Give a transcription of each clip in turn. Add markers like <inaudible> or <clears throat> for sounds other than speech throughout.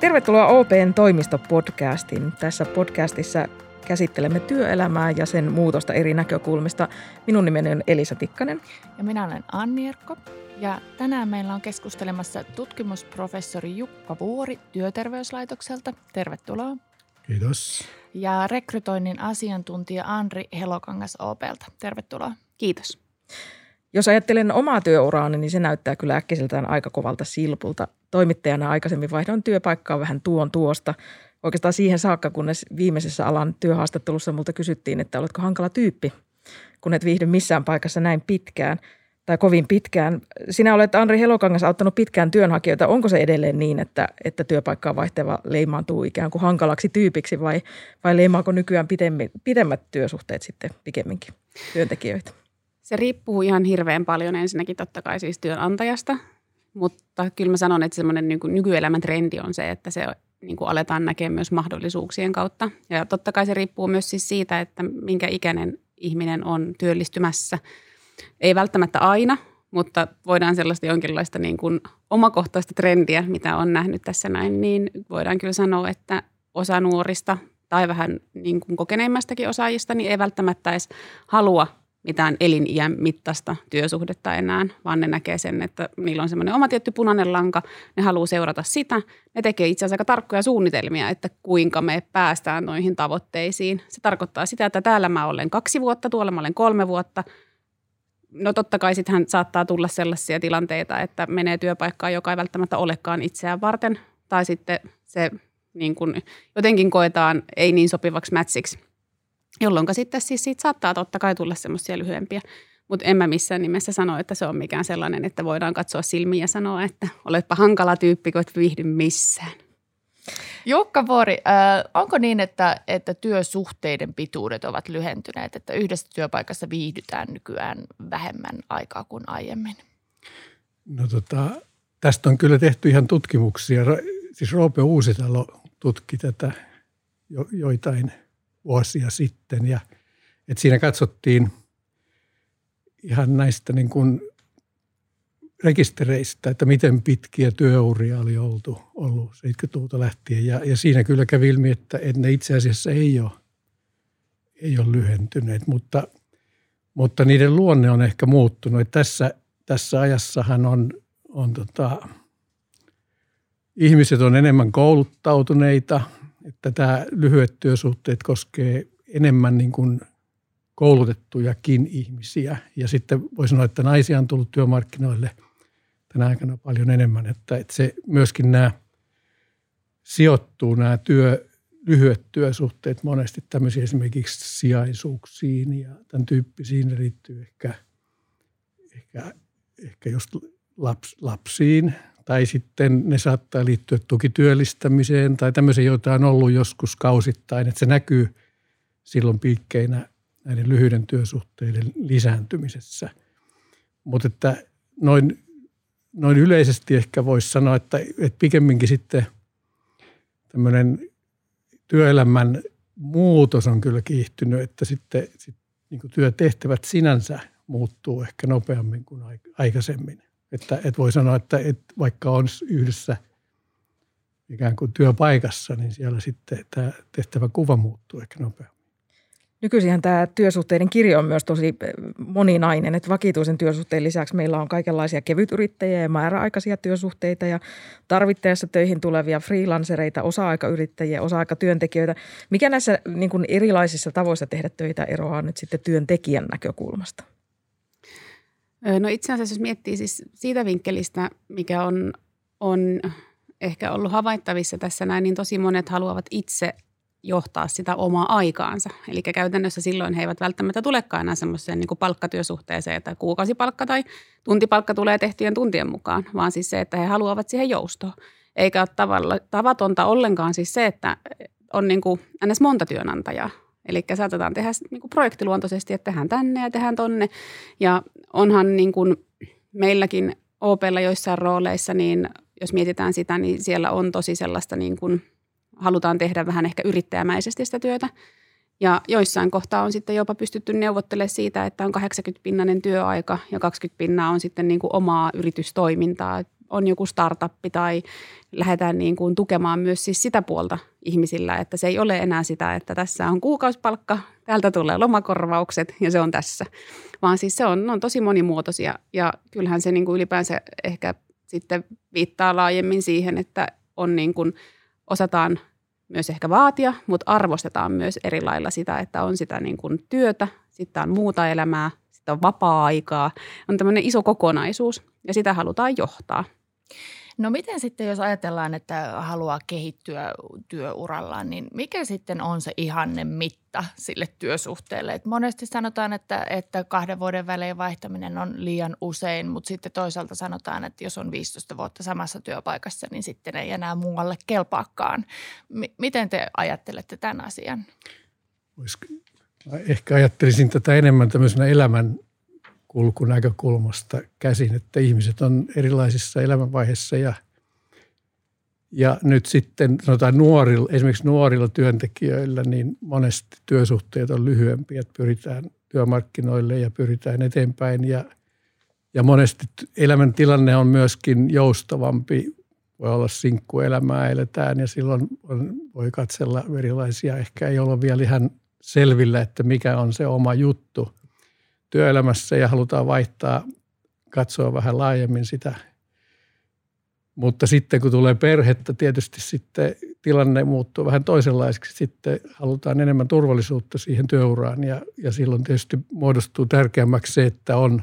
Tervetuloa OPn toimistopodcastiin. Tässä podcastissa käsittelemme työelämää ja sen muutosta eri näkökulmista. Minun nimeni on Elisa Tikkanen. Ja minä olen Anni Erkko. Ja tänään meillä on keskustelemassa tutkimusprofessori Jukka Vuori Työterveyslaitokselta. Tervetuloa. Kiitos. Ja rekrytoinnin asiantuntija Andri Helokangas OPlta. Tervetuloa. Kiitos. Jos ajattelen omaa työuraani, niin se näyttää kyllä äkkiseltään aika kovalta silpulta. Toimittajana aikaisemmin vaihdoin työpaikkaa vähän tuon tuosta. Oikeastaan siihen saakka, kunnes viimeisessä alan työhaastattelussa multa kysyttiin, että oletko hankala tyyppi, kun et viihdy missään paikassa näin pitkään tai kovin pitkään. Sinä olet Andri Helokangas auttanut pitkään työnhakijoita. Onko se edelleen niin, että, että työpaikkaa vaihteva leimaantuu ikään kuin hankalaksi tyypiksi vai, vai leimaako nykyään pidemmät työsuhteet sitten pikemminkin työntekijöitä? Se riippuu ihan hirveän paljon ensinnäkin totta kai siis työnantajasta, mutta kyllä mä sanon, että semmoinen niin nykyelämän trendi on se, että se niin kuin aletaan näkemään myös mahdollisuuksien kautta. Ja totta kai se riippuu myös siis siitä, että minkä ikäinen ihminen on työllistymässä. Ei välttämättä aina, mutta voidaan sellaista jonkinlaista niin kuin omakohtaista trendiä, mitä on nähnyt tässä näin, niin voidaan kyllä sanoa, että osa nuorista tai vähän niin kuin kokeneimmastakin osaajista niin ei välttämättä edes halua mitään eliniän mittaista työsuhdetta enää, vaan ne näkee sen, että niillä on semmoinen oma tietty punainen lanka, ne haluaa seurata sitä. Ne tekee itse asiassa aika tarkkoja suunnitelmia, että kuinka me päästään noihin tavoitteisiin. Se tarkoittaa sitä, että täällä mä olen kaksi vuotta, tuolla mä olen kolme vuotta. No totta kai sittenhän saattaa tulla sellaisia tilanteita, että menee työpaikkaan, joka ei välttämättä olekaan itseään varten, tai sitten se niin kuin jotenkin koetaan ei niin sopivaksi mätsiksi – jolloin sitten siis siitä saattaa totta kai tulla semmoisia lyhyempiä. Mutta en mä missään nimessä sano, että se on mikään sellainen, että voidaan katsoa silmiä ja sanoa, että oletpa hankala tyyppi, kun et viihdy missään. Jukka Vuori, äh, onko niin, että, että työsuhteiden pituudet ovat lyhentyneet, että yhdessä työpaikassa viihdytään nykyään vähemmän aikaa kuin aiemmin? No tota, tästä on kyllä tehty ihan tutkimuksia. Siis Roope Uusitalo tutki tätä jo, joitain – vuosia sitten. Ja, et siinä katsottiin ihan näistä niin kuin rekistereistä, että miten pitkiä työuria oli oltu, ollut 70-luvulta lähtien. Ja, ja siinä kyllä kävi ilmi, että, että ne itse asiassa ei ole, ei ole lyhentyneet, mutta, mutta niiden luonne on ehkä muuttunut. Että tässä, tässä ajassahan on, on tota, ihmiset on enemmän kouluttautuneita – että tämä lyhyet työsuhteet koskee enemmän niin kuin koulutettujakin ihmisiä. Ja sitten voi sanoa, että naisia on tullut työmarkkinoille tänä aikana paljon enemmän, että, että se myöskin nämä sijoittuu nämä työ, lyhyet työsuhteet monesti tämmöisiin esimerkiksi sijaisuuksiin ja tämän tyyppisiin liittyy ehkä, ehkä, ehkä just laps, lapsiin tai sitten ne saattaa liittyä tukityöllistämiseen tai tämmöiseen, joita on ollut joskus kausittain, että se näkyy silloin piikkeinä näiden lyhyiden työsuhteiden lisääntymisessä. Mutta että noin, noin yleisesti ehkä voisi sanoa, että, että pikemminkin sitten tämmöinen työelämän muutos on kyllä kiihtynyt, että sitten sit, niin työtehtävät sinänsä muuttuu ehkä nopeammin kuin aikaisemmin. Että, että voi sanoa, että, että vaikka on yhdessä ikään kuin työpaikassa, niin siellä sitten tämä tehtävä kuva muuttuu ehkä nopeammin. Nykyisinhän tämä työsuhteiden kirjo on myös tosi eh, moninainen, että vakituisen työsuhteen lisäksi meillä on kaikenlaisia kevytyrittäjiä ja määräaikaisia työsuhteita ja tarvittaessa töihin tulevia freelancereita, osa-aikayrittäjiä, osa-aikatyöntekijöitä. Mikä näissä niin kuin erilaisissa tavoissa tehdä töitä eroaa nyt sitten työntekijän näkökulmasta? No itse asiassa jos miettii siis siitä vinkkelistä, mikä on, on ehkä ollut havaittavissa tässä näin, niin tosi monet haluavat itse johtaa sitä omaa aikaansa. Eli käytännössä silloin he eivät välttämättä tulekaan enää semmoiseen niin palkktyösuhteeseen, että kuukausipalkka tai tuntipalkka tulee tehtyjen tuntien mukaan, vaan siis se, että he haluavat siihen joustoa. Eikä ole tavalla, tavatonta ollenkaan siis se, että on niin kuin monta työnantajaa. Eli saatetaan tehdä niin kuin projektiluontoisesti, että tehdään tänne ja tehdään tonne. Ja onhan niin kuin meilläkin OPlla joissain rooleissa, niin jos mietitään sitä, niin siellä on tosi sellaista niin kuin, halutaan tehdä vähän ehkä yrittäjämäisesti sitä työtä. Ja joissain kohtaa on sitten jopa pystytty neuvottelemaan siitä, että on 80-pinnainen työaika ja 20 pinnaa on sitten niin kuin omaa yritystoimintaa. On joku startuppi tai lähdetään niin kuin tukemaan myös siis sitä puolta ihmisillä, että se ei ole enää sitä, että tässä on kuukausipalkka, täältä tulee lomakorvaukset ja se on tässä. Vaan siis se on, on tosi monimuotoisia ja kyllähän se niin kuin ylipäänsä ehkä sitten viittaa laajemmin siihen, että on niin kuin, osataan myös ehkä vaatia, mutta arvostetaan myös eri lailla sitä, että on sitä niin kuin työtä, sitten on muuta elämää, sitten on vapaa-aikaa. On tämmöinen iso kokonaisuus ja sitä halutaan johtaa. No miten sitten, jos ajatellaan, että haluaa kehittyä työurallaan, niin mikä sitten on se ihanne mitta sille työsuhteelle? Et monesti sanotaan, että, että kahden vuoden välein vaihtaminen on liian usein, mutta sitten toisaalta sanotaan, että jos on 15 vuotta samassa työpaikassa, niin sitten ei enää muualle kelpaakaan. M- miten te ajattelette tämän asian? Ehkä ajattelisin tätä enemmän tämmöisenä elämän kulkunäkökulmasta käsin, että ihmiset on erilaisissa elämänvaiheissa ja, ja nyt sitten sanotaan nuorilla, esimerkiksi nuorilla työntekijöillä, niin monesti työsuhteet on lyhyempiä, että pyritään työmarkkinoille ja pyritään eteenpäin ja, ja monesti elämäntilanne on myöskin joustavampi, voi olla sinkkuelämää eletään ja silloin on, voi katsella erilaisia, ehkä ei olla vielä ihan selvillä, että mikä on se oma juttu – työelämässä ja halutaan vaihtaa, katsoa vähän laajemmin sitä. Mutta sitten kun tulee perhettä, tietysti sitten tilanne muuttuu vähän toisenlaiseksi. Sitten halutaan enemmän turvallisuutta siihen työuraan ja, ja silloin tietysti muodostuu tärkeämmäksi se, että on,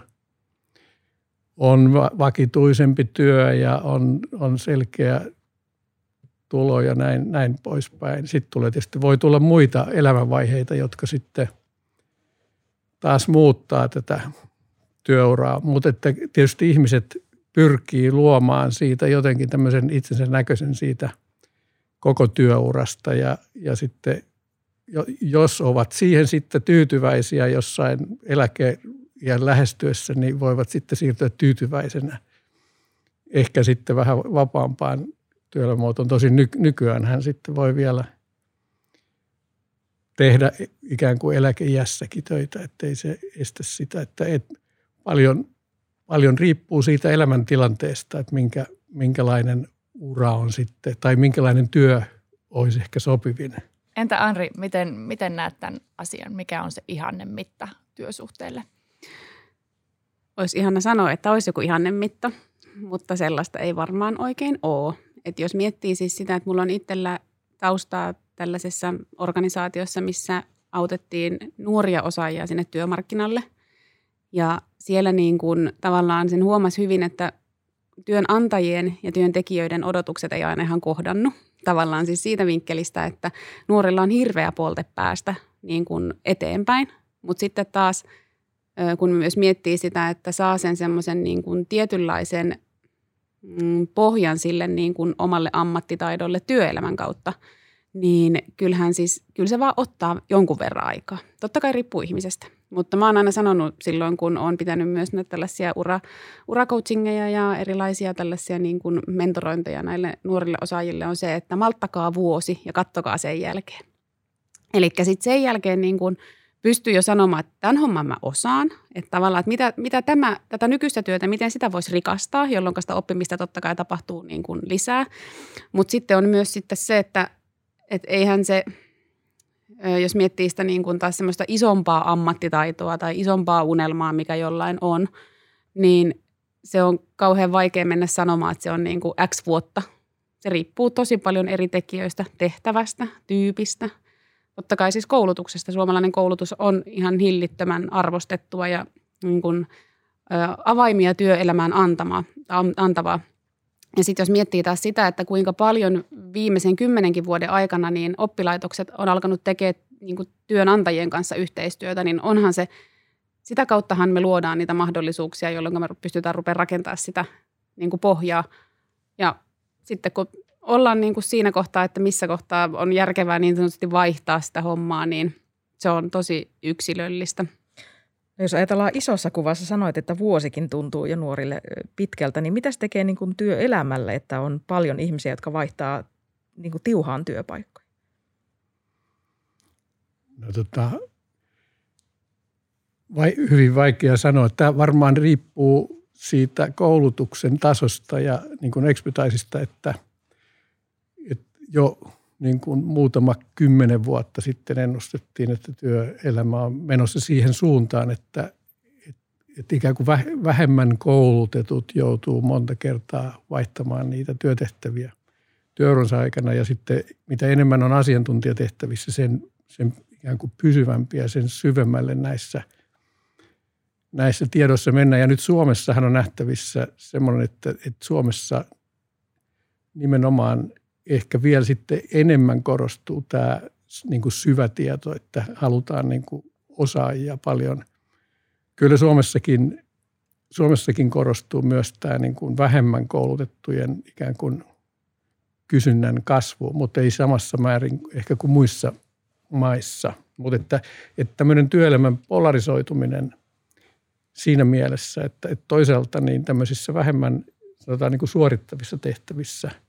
on vakituisempi työ ja on, on selkeä tulo ja näin, näin poispäin. Sitten tulee tietysti, voi tulla muita elämänvaiheita, jotka sitten – taas muuttaa tätä työuraa. Mutta että tietysti ihmiset pyrkii luomaan siitä jotenkin tämmöisen itsensä näköisen siitä koko työurasta ja, ja sitten jos ovat siihen sitten tyytyväisiä jossain eläkeiän lähestyessä, niin voivat sitten siirtyä tyytyväisenä ehkä sitten vähän vapaampaan työelämämuotoon. Tosin ny, nykyään hän sitten voi vielä – tehdä ikään kuin eläkeiässäkin töitä, ettei se estä sitä, että et, paljon, paljon riippuu siitä elämäntilanteesta, että minkä, minkälainen ura on sitten, tai minkälainen työ olisi ehkä sopivin. Entä Anri, miten, miten näet tämän asian? Mikä on se ihanne mitta työsuhteelle? Olisi ihana sanoa, että olisi joku ihanne mitta, mutta sellaista ei varmaan oikein ole. Et jos miettii siis sitä, että mulla on itsellä taustaa tällaisessa organisaatiossa, missä autettiin nuoria osaajia sinne työmarkkinalle. Ja siellä niin kuin tavallaan sen huomasi hyvin, että työnantajien ja työntekijöiden odotukset ei aina ihan kohdannut. Tavallaan siis siitä vinkkelistä, että nuorilla on hirveä polte päästä niin kuin eteenpäin. Mutta sitten taas, kun myös miettii sitä, että saa sen semmoisen niin kuin tietynlaisen pohjan sille niin kuin omalle ammattitaidolle työelämän kautta – niin kyllähän siis, kyllä se vaan ottaa jonkun verran aikaa. Totta kai riippuu ihmisestä. Mutta mä oon aina sanonut silloin, kun on pitänyt myös näitä tällaisia ura, uracoachingeja ja erilaisia tällaisia niin kuin mentorointeja näille nuorille osaajille on se, että malttakaa vuosi ja kattokaa sen jälkeen. Eli sitten sen jälkeen niin kuin pystyy jo sanomaan, että tämän homman mä osaan. Että tavallaan, että mitä, mitä tämä, tätä nykyistä työtä, miten sitä voisi rikastaa, jolloin sitä oppimista totta kai tapahtuu niin kuin lisää. Mutta sitten on myös sitten se, että et eihän se, jos miettii sitä niin kuin taas semmoista isompaa ammattitaitoa tai isompaa unelmaa, mikä jollain on, niin se on kauhean vaikea mennä sanomaan, että se on niin kuin X vuotta. Se riippuu tosi paljon eri tekijöistä, tehtävästä, tyypistä. Totta kai siis koulutuksesta. Suomalainen koulutus on ihan hillittömän arvostettua ja niin kuin, avaimia työelämään antama, antavaa. Ja sitten jos miettii taas sitä, että kuinka paljon viimeisen kymmenenkin vuoden aikana niin oppilaitokset on alkanut tekemään niin kuin työnantajien kanssa yhteistyötä, niin onhan se, sitä kauttahan me luodaan niitä mahdollisuuksia, jolloin me pystytään rupeamaan rakentamaan sitä niin kuin pohjaa. Ja sitten kun ollaan niin kuin siinä kohtaa, että missä kohtaa on järkevää niin sanotusti vaihtaa sitä hommaa, niin se on tosi yksilöllistä. No jos ajatellaan isossa kuvassa, sanoit, että vuosikin tuntuu jo nuorille pitkältä, niin mitä se tekee niin kuin työelämälle, että on paljon ihmisiä, jotka vaihtaa niin kuin tiuhaan työpaikkoja? no tota, vai, hyvin vaikea sanoa. Tämä varmaan riippuu siitä koulutuksen tasosta ja niin kuin että jo niin kuin muutama kymmenen vuotta sitten ennustettiin, että työelämä on menossa siihen suuntaan, että, että ikään kuin vähemmän koulutetut joutuu monta kertaa vaihtamaan niitä työtehtäviä työuransa aikana ja sitten mitä enemmän on asiantuntijatehtävissä, sen, sen ikään kuin pysyvämpiä, sen syvemmälle näissä, näissä tiedoissa mennään. Ja nyt Suomessahan on nähtävissä semmoinen, että, että Suomessa nimenomaan ehkä vielä sitten enemmän korostuu tämä niin kuin syvä tieto, että halutaan niin kuin osaajia paljon. Kyllä Suomessakin, Suomessakin korostuu myös tämä niin kuin vähemmän koulutettujen ikään kuin kysynnän kasvu, mutta ei samassa määrin ehkä kuin muissa maissa. Mutta että, että tämmöinen työelämän polarisoituminen siinä mielessä, että, että toisaalta niin tämmöisissä vähemmän sanotaan niin kuin suorittavissa tehtävissä –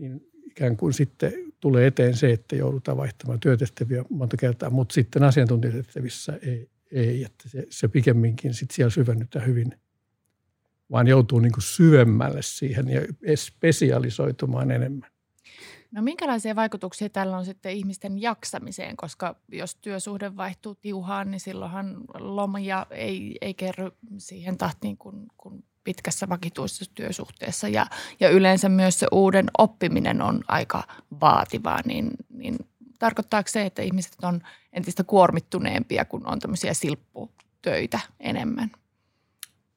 niin ikään kuin sitten tulee eteen se, että joudutaan vaihtamaan työtehtäviä monta kertaa, mutta sitten asiantuntijatehtävissä ei, ei että se, se pikemminkin sitten siellä syvennytään hyvin, vaan joutuu niin kuin syvemmälle siihen ja spesialisoitumaan enemmän. No minkälaisia vaikutuksia tällä on sitten ihmisten jaksamiseen, koska jos työsuhde vaihtuu tiuhaan, niin silloinhan lomia ei, ei kerry siihen tahtiin, kun, kun pitkässä vakituisessa työsuhteessa ja, ja yleensä myös se uuden oppiminen on aika vaativaa, niin, niin tarkoittaako se, että ihmiset on entistä kuormittuneempia, kun on tämmöisiä silpputöitä enemmän?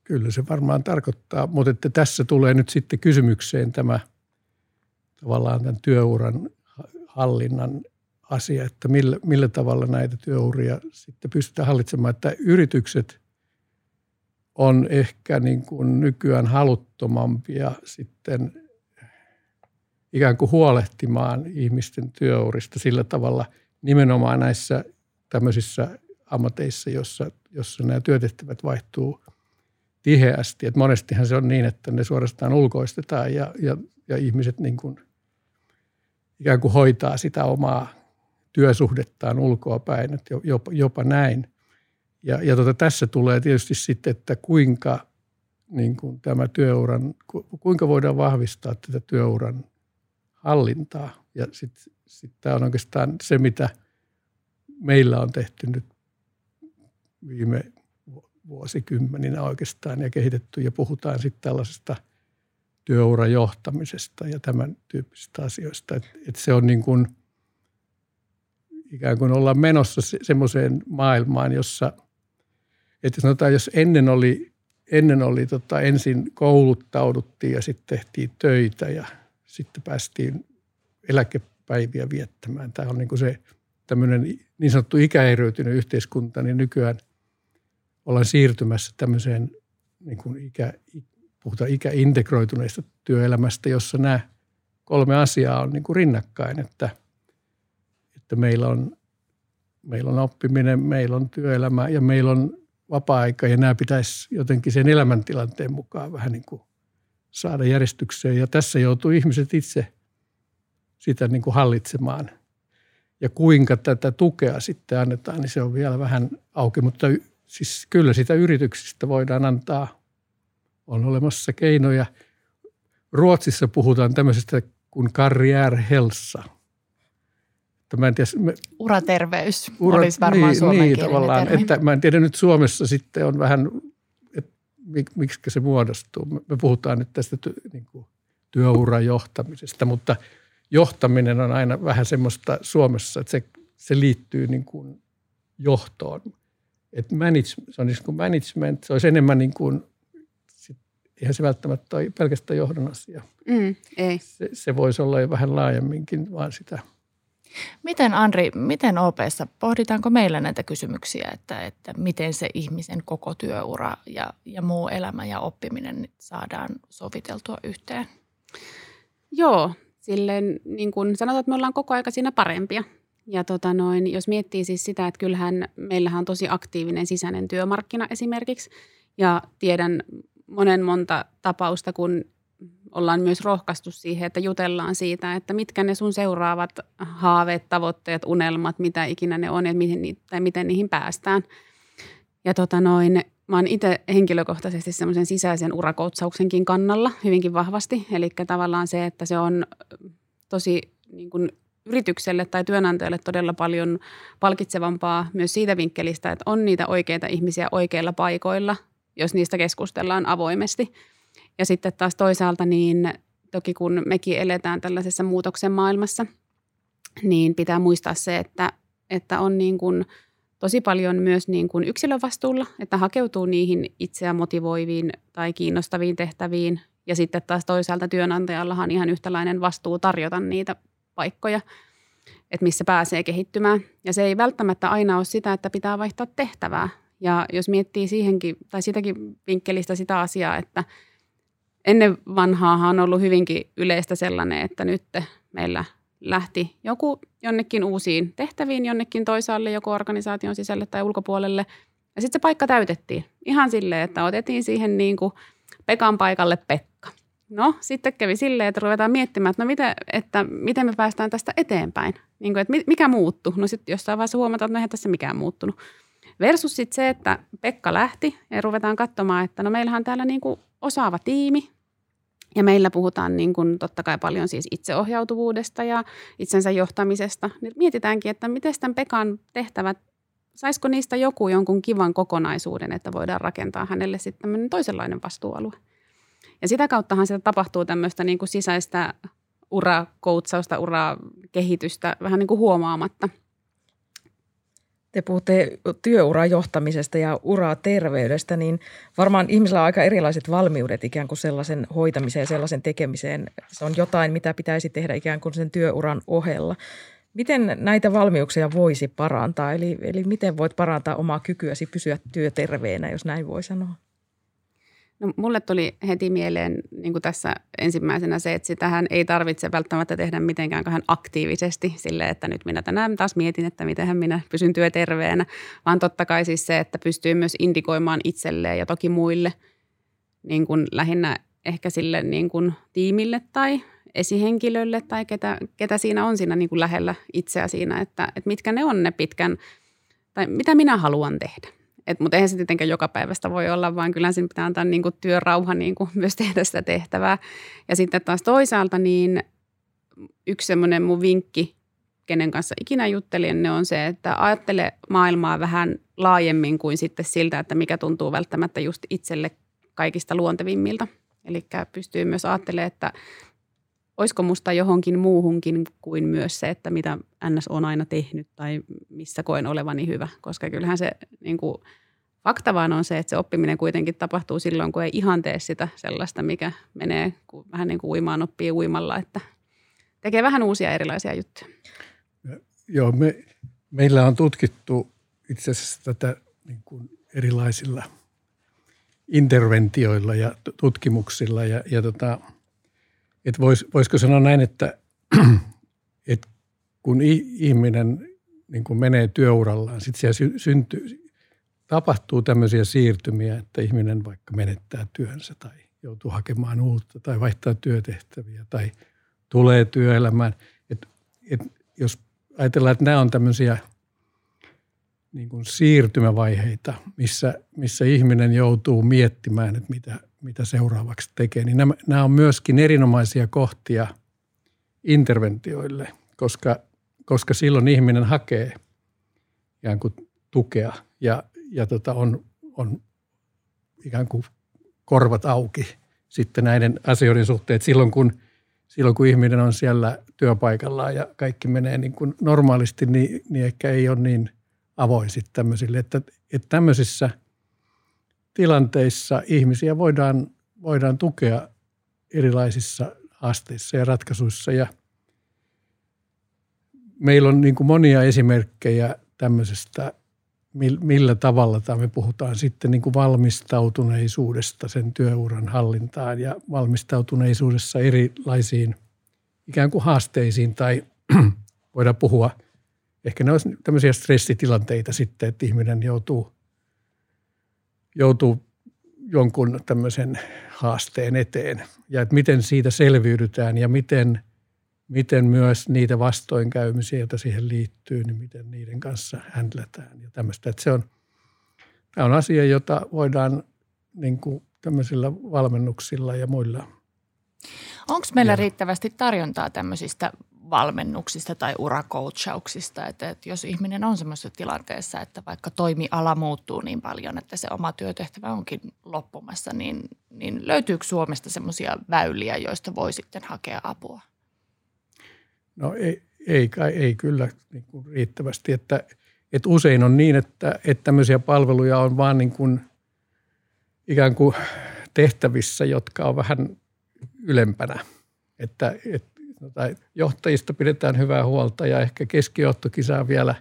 Kyllä se varmaan tarkoittaa, mutta että tässä tulee nyt sitten kysymykseen tämä tavallaan tämän työuran hallinnan asia, että millä, millä tavalla näitä työuria sitten pystytään hallitsemaan, että yritykset – on ehkä niin kuin nykyään haluttomampia sitten ikään kuin huolehtimaan ihmisten työurista sillä tavalla nimenomaan näissä tämmöisissä ammateissa, jossa, jossa nämä työtehtävät vaihtuu tiheästi. Et monestihan se on niin, että ne suorastaan ulkoistetaan ja, ja, ja ihmiset niin kuin ikään kuin hoitaa sitä omaa työsuhdettaan ulkoa päin, että jopa, jopa näin. Ja, ja tota, tässä tulee tietysti sitten, että kuinka niin kuin tämä työuran, kuinka voidaan vahvistaa tätä työuran hallintaa. Ja sitten sit tämä on oikeastaan se, mitä meillä on tehty nyt viime vuosikymmeninä oikeastaan ja kehitetty ja puhutaan sitten tällaisesta työurajohtamisesta ja tämän tyyppisistä asioista. Että et se on niin kuin ikään kuin olla menossa semmoiseen maailmaan, jossa – että sanotaan, jos ennen oli, ennen oli tota, ensin kouluttauduttiin ja sitten tehtiin töitä ja sitten päästiin eläkepäiviä viettämään. Tämä on niin kuin se tämmöinen niin sanottu ikäeriytynyt yhteiskunta, niin nykyään ollaan siirtymässä tämmöiseen niin kuin ikä, puhutaan ikäintegroituneesta työelämästä, jossa nämä kolme asiaa on niin kuin rinnakkain, että, että meillä on, meillä on oppiminen, meillä on työelämä ja meillä on vapaa-aika ja nämä pitäisi jotenkin sen elämäntilanteen mukaan vähän niin kuin saada järjestykseen. Ja tässä joutuu ihmiset itse sitä niin kuin hallitsemaan. Ja kuinka tätä tukea sitten annetaan, niin se on vielä vähän auki. Mutta siis kyllä sitä yrityksistä voidaan antaa. On olemassa keinoja. Ruotsissa puhutaan tämmöisestä kuin karriärhelsa – että mä en tiedä, me, Uraterveys ura, olisi varmaan niin, niin tavallaan, termi. että mä en tiedä nyt Suomessa sitten on vähän, että mik, miksi se muodostuu. Me, me puhutaan nyt tästä ty, niin kuin työuran johtamisesta, mutta johtaminen on aina vähän semmoista Suomessa, että se, se liittyy niin kuin johtoon. Että manage, se on niin kuin management, se olisi enemmän niin kuin, sit, eihän se välttämättä ole pelkästään johdon asia. Mm, ei. Se, se voisi olla jo vähän laajemminkin vaan sitä – Miten Andri, miten OPssa, pohditaanko meillä näitä kysymyksiä, että, että miten se ihmisen koko työura ja, ja muu elämä ja oppiminen saadaan soviteltua yhteen? Joo, silleen niin kuin sanotaan, että me ollaan koko aika siinä parempia. Ja tota noin, jos miettii siis sitä, että kyllähän meillähän on tosi aktiivinen sisäinen työmarkkina esimerkiksi. Ja tiedän monen monta tapausta, kun ollaan myös rohkaistu siihen, että jutellaan siitä, että mitkä ne sun seuraavat haaveet, tavoitteet, unelmat, mitä ikinä ne on ja miten, tai miten niihin päästään. Ja tota noin, mä oon itse henkilökohtaisesti semmoisen sisäisen urakoutsauksenkin kannalla hyvinkin vahvasti. Eli tavallaan se, että se on tosi niin kuin yritykselle tai työnantajalle todella paljon palkitsevampaa myös siitä vinkkelistä, että on niitä oikeita ihmisiä oikeilla paikoilla, jos niistä keskustellaan avoimesti. Ja sitten taas toisaalta niin toki kun mekin eletään tällaisessa muutoksen maailmassa, niin pitää muistaa se, että, että on niin kuin tosi paljon myös niin kuin yksilövastuulla, että hakeutuu niihin itseä motivoiviin tai kiinnostaviin tehtäviin. Ja sitten taas toisaalta työnantajallahan ihan yhtälainen vastuu tarjota niitä paikkoja, että missä pääsee kehittymään. Ja se ei välttämättä aina ole sitä, että pitää vaihtaa tehtävää. Ja jos miettii siihenkin, tai sitäkin vinkkelistä sitä asiaa, että ennen vanhaahan on ollut hyvinkin yleistä sellainen, että nyt meillä lähti joku jonnekin uusiin tehtäviin, jonnekin toisaalle, joko organisaation sisälle tai ulkopuolelle. Ja sitten se paikka täytettiin. Ihan silleen, että otettiin siihen niin kuin Pekan paikalle Pekka. No, sitten kävi silleen, että ruvetaan miettimään, että no miten, että miten me päästään tästä eteenpäin. Niin kuin, että mikä muuttuu? No sitten jossain vaiheessa huomataan, että no eihän tässä mikään muuttunut. Versus sitten se, että Pekka lähti ja ruvetaan katsomaan, että no meillähän on täällä niin kuin osaava tiimi. Ja meillä puhutaan niin kuin totta kai paljon siis itseohjautuvuudesta ja itsensä johtamisesta. Niin mietitäänkin, että miten tämän Pekan tehtävät, saisiko niistä joku jonkun kivan kokonaisuuden, että voidaan rakentaa hänelle sitten toisenlainen vastuualue. Ja sitä kauttahan sitä tapahtuu tämmöistä niin kuin sisäistä urakoutsausta, urakehitystä vähän niin kuin huomaamatta. Te puhutte työuran johtamisesta ja uraterveydestä, niin varmaan ihmisillä on aika erilaiset valmiudet ikään kuin sellaisen hoitamiseen sellaisen tekemiseen. Se on jotain, mitä pitäisi tehdä ikään kuin sen työuran ohella. Miten näitä valmiuksia voisi parantaa? Eli, eli miten voit parantaa omaa kykyäsi pysyä työterveenä, jos näin voi sanoa? No, mulle tuli heti mieleen niin kuin tässä ensimmäisenä se, että sitähän ei tarvitse välttämättä tehdä mitenkään aktiivisesti sille, että nyt minä tänään taas mietin, että miten minä pysyn työterveenä, vaan totta kai siis se, että pystyy myös indikoimaan itselleen ja toki muille niin kuin lähinnä ehkä sille niin kuin tiimille tai esihenkilölle tai ketä, ketä siinä on siinä niin kuin lähellä itseä siinä, että, että mitkä ne on ne pitkän, tai mitä minä haluan tehdä et, mutta eihän se tietenkään joka päivästä voi olla, vaan kyllä sen pitää antaa niin kuin työrauha niin kuin <laughs> myös tehdä sitä tehtävää. Ja sitten taas toisaalta niin yksi semmoinen mun vinkki, kenen kanssa ikinä juttelin, ne on se, että ajattele maailmaa vähän laajemmin kuin sitten siltä, että mikä tuntuu välttämättä just itselle kaikista luontevimmilta. Eli pystyy myös ajattelemaan, että olisiko musta johonkin muuhunkin kuin myös se, että mitä NS on aina tehnyt tai missä koen olevani hyvä. Koska kyllähän se niin kuin, fakta vaan on se, että se oppiminen kuitenkin tapahtuu silloin, kun ei ihan tee sitä sellaista, mikä menee vähän niin kuin uimaan oppii uimalla, että tekee vähän uusia erilaisia juttuja. Joo, me, meillä on tutkittu itse asiassa tätä niin kuin erilaisilla interventioilla ja tutkimuksilla ja, ja tota, – että vois, voisiko sanoa näin, että, <clears throat> että kun ihminen niin kun menee työurallaan, sitten siellä syntyy, tapahtuu tämmöisiä siirtymiä, että ihminen vaikka menettää työnsä tai joutuu hakemaan uutta tai vaihtaa työtehtäviä tai tulee työelämään. Et, et jos ajatellaan, että nämä on tämmöisiä niin kuin siirtymävaiheita, missä, missä ihminen joutuu miettimään, että mitä, mitä seuraavaksi tekee, niin nämä, nämä on myöskin erinomaisia kohtia interventioille, koska, koska silloin ihminen hakee ikään kuin tukea ja, ja tota on, on ikään kuin korvat auki sitten näiden asioiden suhteen. Silloin, kun, silloin kun ihminen on siellä työpaikallaan ja kaikki menee niin kuin normaalisti, niin, niin ehkä ei ole niin avoin sitten tämmöisille. Että, että tämmöisissä – tilanteissa ihmisiä voidaan, voidaan tukea erilaisissa haasteissa ja ratkaisuissa. Ja meillä on niin kuin monia esimerkkejä tämmöisestä, millä tavalla tai me puhutaan sitten niin kuin valmistautuneisuudesta sen työuran hallintaan ja valmistautuneisuudessa erilaisiin ikään kuin haasteisiin tai <clears throat> voidaan puhua, ehkä ne olisi tämmöisiä stressitilanteita sitten, että ihminen joutuu – joutuu jonkun tämmöisen haasteen eteen ja että miten siitä selviydytään ja miten, miten myös niitä vastoinkäymisiä, joita siihen liittyy, niin miten niiden kanssa händlätään ja tämmöistä. Että se on, tämä on asia, jota voidaan niin kuin tämmöisillä valmennuksilla ja muilla. Onko meillä ja. riittävästi tarjontaa tämmöisistä valmennuksista tai uracoachauksista, että, että jos ihminen on semmoisessa tilanteessa, että vaikka toimiala muuttuu niin paljon, että se oma työtehtävä onkin loppumassa, niin, niin löytyykö Suomesta semmoisia väyliä, joista voi sitten hakea apua? No ei, ei, ei kyllä niin kuin riittävästi, että, että usein on niin, että, että tämmöisiä palveluja on vaan niin kuin ikään kuin tehtävissä, jotka on vähän ylempänä. Että, että tai johtajista pidetään hyvää huolta ja ehkä keskijohtokin saa vielä,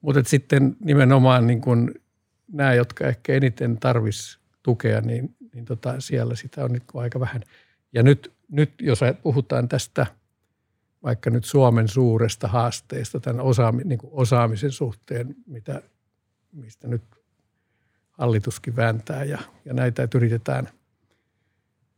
mutta sitten nimenomaan niin kuin nämä, jotka ehkä eniten tarvis tukea, niin, niin tota, siellä sitä on nyt aika vähän. Ja nyt, nyt jos puhutaan tästä vaikka nyt Suomen suuresta haasteesta tämän osaami, niin osaamisen suhteen, mitä, mistä nyt hallituskin vääntää ja, ja näitä, että yritetään –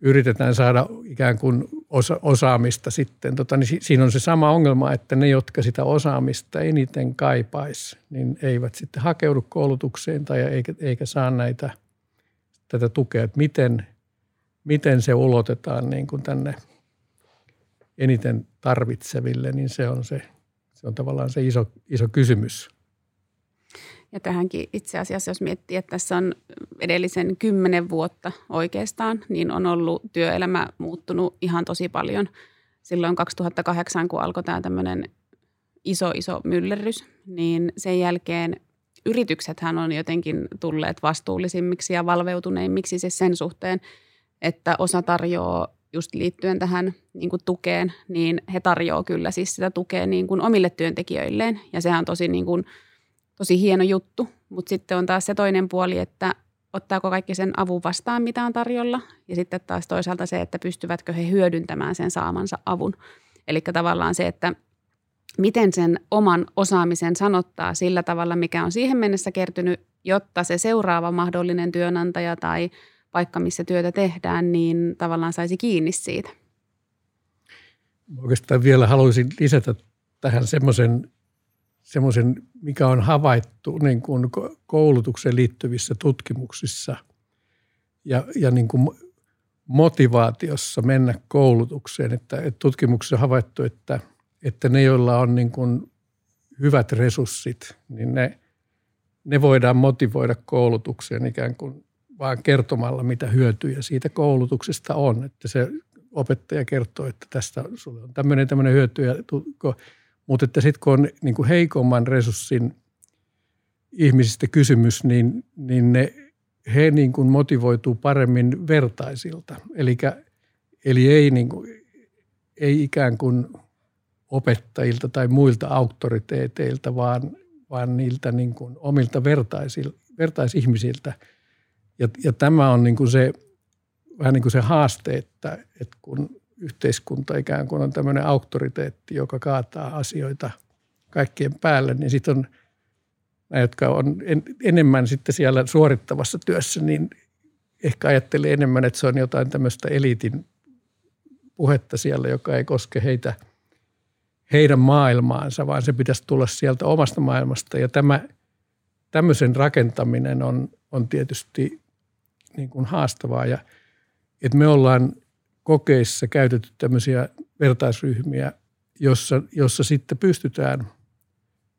yritetään saada ikään kuin osa, osaamista sitten, tota, niin siinä on se sama ongelma, että ne, jotka sitä osaamista eniten kaipaisi, niin eivät sitten hakeudu koulutukseen tai eikä, eikä saa näitä, tätä tukea, että miten, miten se ulotetaan niin kuin tänne eniten tarvitseville, niin se on, se, se on tavallaan se iso, iso kysymys. Ja tähänkin itse asiassa, jos miettii, että tässä on edellisen kymmenen vuotta oikeastaan, niin on ollut työelämä muuttunut ihan tosi paljon. Silloin 2008, kun alkoi tämä tämmöinen iso, iso myllerrys, niin sen jälkeen yrityksethän on jotenkin tulleet vastuullisimmiksi ja valveutuneimmiksi siis sen suhteen, että osa tarjoaa just liittyen tähän niin kuin tukeen, niin he tarjoavat kyllä siis sitä tukea niin kuin omille työntekijöilleen. Ja sehän on tosi niin kuin – tosi hieno juttu, mutta sitten on taas se toinen puoli, että ottaako kaikki sen avun vastaan, mitä on tarjolla. Ja sitten taas toisaalta se, että pystyvätkö he hyödyntämään sen saamansa avun. Eli tavallaan se, että miten sen oman osaamisen sanottaa sillä tavalla, mikä on siihen mennessä kertynyt, jotta se seuraava mahdollinen työnantaja tai paikka, missä työtä tehdään, niin tavallaan saisi kiinni siitä. Oikeastaan vielä haluaisin lisätä tähän semmoisen semmoisen, mikä on havaittu niin kuin koulutukseen liittyvissä tutkimuksissa ja, ja niin kuin motivaatiossa mennä koulutukseen. Että, että tutkimuksessa on havaittu, että, että ne, joilla on niin kuin hyvät resurssit, niin ne, ne voidaan motivoida koulutukseen ikään kuin vaan kertomalla, mitä hyötyjä siitä koulutuksesta on. Että se opettaja kertoo, että tästä sulle on tämmöinen, tämmöinen hyöty ja mutta että sitten kun on niin kuin heikomman resurssin ihmisistä kysymys, niin, niin ne, he niin kuin motivoituu paremmin vertaisilta. Elikkä, eli ei, niin kuin, ei ikään kuin opettajilta tai muilta auktoriteeteilta, vaan, vaan niiltä niin kuin omilta vertaisil, vertaisihmisiltä. Ja, ja tämä on niin kuin se, vähän niin kuin se haaste, että, että kun yhteiskunta ikään kuin on tämmöinen auktoriteetti, joka kaataa asioita kaikkien päälle, niin sitten on nämä, jotka on en, enemmän sitten siellä suorittavassa työssä, niin ehkä ajattelee enemmän, että se on jotain tämmöistä eliitin puhetta siellä, joka ei koske heitä, heidän maailmaansa, vaan se pitäisi tulla sieltä omasta maailmasta. Ja tämä, tämmöisen rakentaminen on, on tietysti niin kuin haastavaa. Ja, että me ollaan kokeissa käytetty tämmöisiä vertaisryhmiä, jossa, jossa sitten pystytään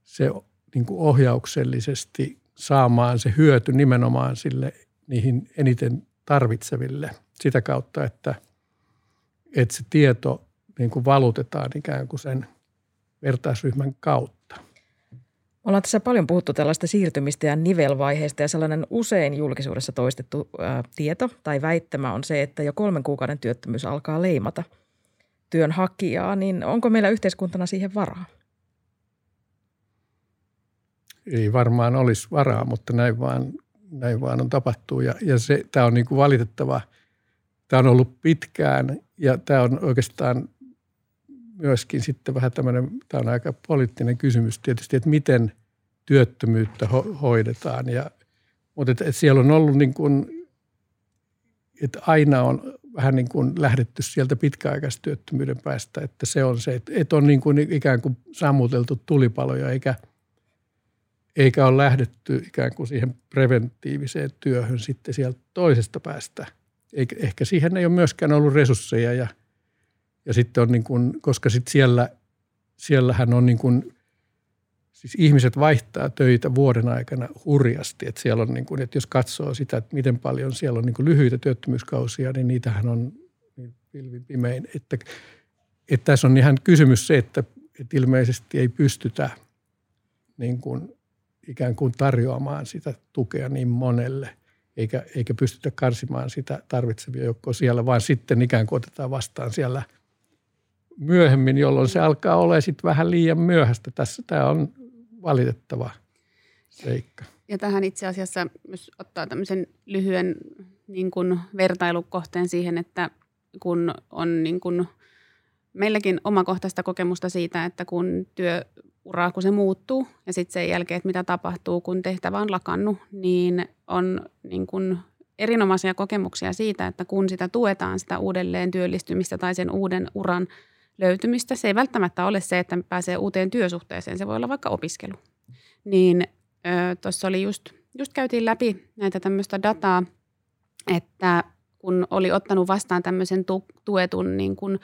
se niin kuin ohjauksellisesti saamaan se hyöty nimenomaan sille niihin eniten tarvitseville sitä kautta, että, että se tieto niin kuin valutetaan ikään kuin sen vertaisryhmän kautta. Ollaan tässä paljon puhuttu tällaista siirtymistä ja nivelvaiheista ja sellainen usein julkisuudessa toistettu ää, tieto tai väittämä on se, että jo kolmen kuukauden työttömyys alkaa leimata työnhakijaa, niin onko meillä yhteiskuntana siihen varaa? Ei varmaan olisi varaa, mutta näin vaan, näin vaan on tapahtuu ja, ja tämä on niin valitettava. Tämä on ollut pitkään ja tämä on oikeastaan myöskin sitten vähän tämmöinen, tämä on aika poliittinen kysymys tietysti, että miten työttömyyttä ho- hoidetaan. Ja, mutta et, et siellä on ollut niin kuin että aina on vähän niin kuin lähdetty sieltä pitkäaikaistyöttömyyden päästä, että se on se, että, että on niin kuin ikään kuin sammuteltu tulipaloja eikä, eikä ole lähdetty ikään kuin siihen preventiiviseen työhön sitten sieltä toisesta päästä. Eikä, ehkä siihen ei ole myöskään ollut resursseja ja, ja sitten on niin kuin, koska sitten siellä, siellähän on niin kuin Siis ihmiset vaihtaa töitä vuoden aikana hurjasti. Että siellä on niin kuin, että jos katsoo sitä, että miten paljon siellä on niin kuin lyhyitä työttömyyskausia, niin niitähän on niin pilvin pimein. Että, että tässä on ihan kysymys se, että, että ilmeisesti ei pystytä niin kuin ikään kuin tarjoamaan sitä tukea niin monelle, eikä, eikä pystytä karsimaan sitä tarvitsevia joukkoa siellä, vaan sitten ikään kuin otetaan vastaan siellä myöhemmin, jolloin se alkaa olla sitten vähän liian myöhäistä. Tässä tämä on valitettava seikka. Ja tähän itse asiassa myös ottaa tämmöisen lyhyen niin kuin vertailukohteen siihen, että kun on niin kuin meilläkin omakohtaista kokemusta siitä, että kun työura, kun se muuttuu ja sitten sen jälkeen, että mitä tapahtuu, kun tehtävä on lakannut, niin on niin kuin erinomaisia kokemuksia siitä, että kun sitä tuetaan sitä uudelleen työllistymistä tai sen uuden uran – löytymistä. Se ei välttämättä ole se, että pääsee uuteen työsuhteeseen, se voi olla vaikka opiskelu. Niin tuossa oli just, just käytiin läpi näitä tämmöistä dataa, että kun oli ottanut vastaan tämmöisen tu, tuetun niin kuin,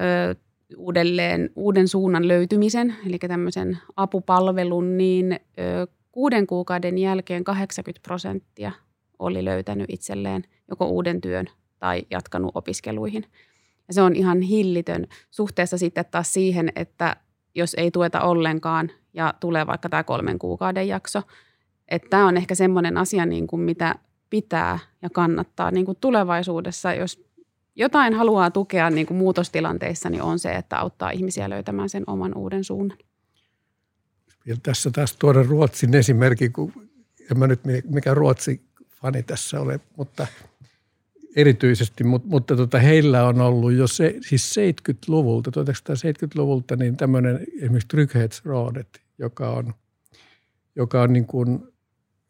ö, uudelleen, uuden suunnan löytymisen, eli tämmöisen apupalvelun, niin ö, kuuden kuukauden jälkeen 80 prosenttia oli löytänyt itselleen joko uuden työn tai jatkanut opiskeluihin – ja se on ihan hillitön suhteessa sitten taas siihen, että jos ei tueta ollenkaan ja tulee vaikka tämä kolmen kuukauden jakso, että tämä on ehkä semmoinen asia, niin kuin mitä pitää ja kannattaa niin kuin tulevaisuudessa, jos jotain haluaa tukea niin kuin muutostilanteissa, niin on se, että auttaa ihmisiä löytämään sen oman uuden suunnan. Ja tässä taas tuoda Ruotsin esimerkki, kun en mä nyt mikä Ruotsi fani tässä ole, mutta – erityisesti, mutta, mutta tota, heillä on ollut jo se, siis 70-luvulta, 1970-luvulta, niin tämmöinen esimerkiksi Trygghetsrådet, joka on, joka on niin kuin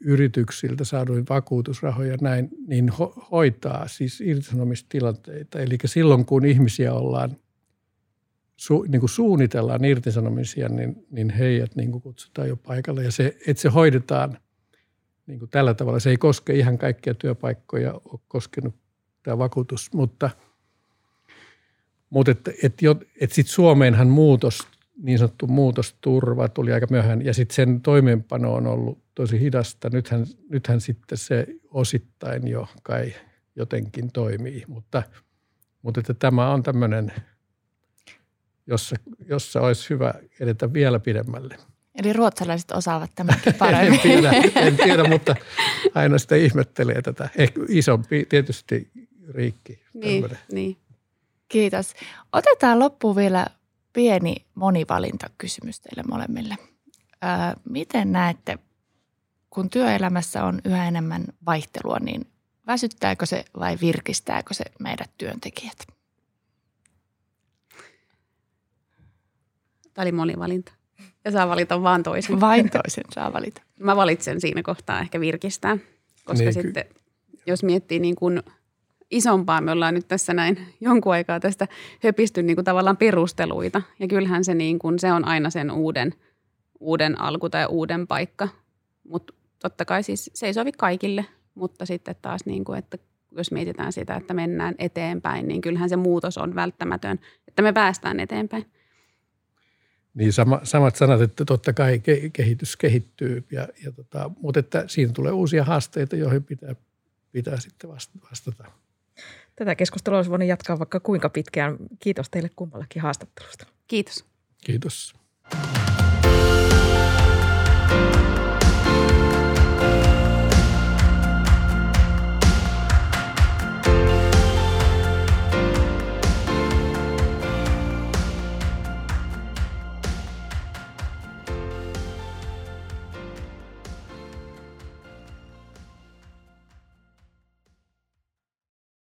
yrityksiltä saaduin vakuutusrahoja näin, niin ho, hoitaa siis irtisanomistilanteita. Eli silloin, kun ihmisiä ollaan, su, niin kuin suunnitellaan irtisanomisia, niin, niin heidät niin kuin kutsutaan jo paikalle. Ja se, että se hoidetaan niin kuin tällä tavalla. Se ei koske ihan kaikkia työpaikkoja, ole koskenut tämä vakuutus, mutta, mutta että et, et sitten Suomeenhan muutos, niin sanottu muutosturva tuli aika myöhään ja sitten sen toimeenpano on ollut tosi hidasta. Nythän, nythän sitten se osittain jo kai jotenkin toimii, mutta, mutta että tämä on tämmöinen, jossa, jossa olisi hyvä edetä vielä pidemmälle. Eli ruotsalaiset osaavat tämänkin paremmin. <laughs> en, tiedä, en tiedä, mutta aina sitä ihmettelee tätä. Ehkä isompi tietysti Riikki. Niin, niin. Kiitos. Otetaan loppuun vielä pieni monivalintakysymys teille molemmille. Öö, miten näette, kun työelämässä on yhä enemmän vaihtelua, niin väsyttääkö se vai virkistääkö se meidät työntekijät? Tämä oli monivalinta. Ja saa valita vaan toisen. Vain toisen saa valita. Mä valitsen siinä kohtaa ehkä virkistää, koska niin, sitten jos miettii niin kuin – isompaa. Me ollaan nyt tässä näin jonkun aikaa tästä höpisty niin kuin tavallaan perusteluita. Ja kyllähän se, niin kuin, se on aina sen uuden, uuden alku tai uuden paikka. Mutta totta kai siis se ei sovi kaikille, mutta sitten taas niin kuin, että jos mietitään sitä, että mennään eteenpäin, niin kyllähän se muutos on välttämätön, että me päästään eteenpäin. Niin sama, samat sanat, että totta kai kehitys kehittyy, ja, ja tota, mutta että siinä tulee uusia haasteita, joihin pitää, pitää sitten vastata. Tätä keskustelua olisi voinut jatkaa vaikka kuinka pitkään. Kiitos teille kummallakin haastattelusta. Kiitos. Kiitos.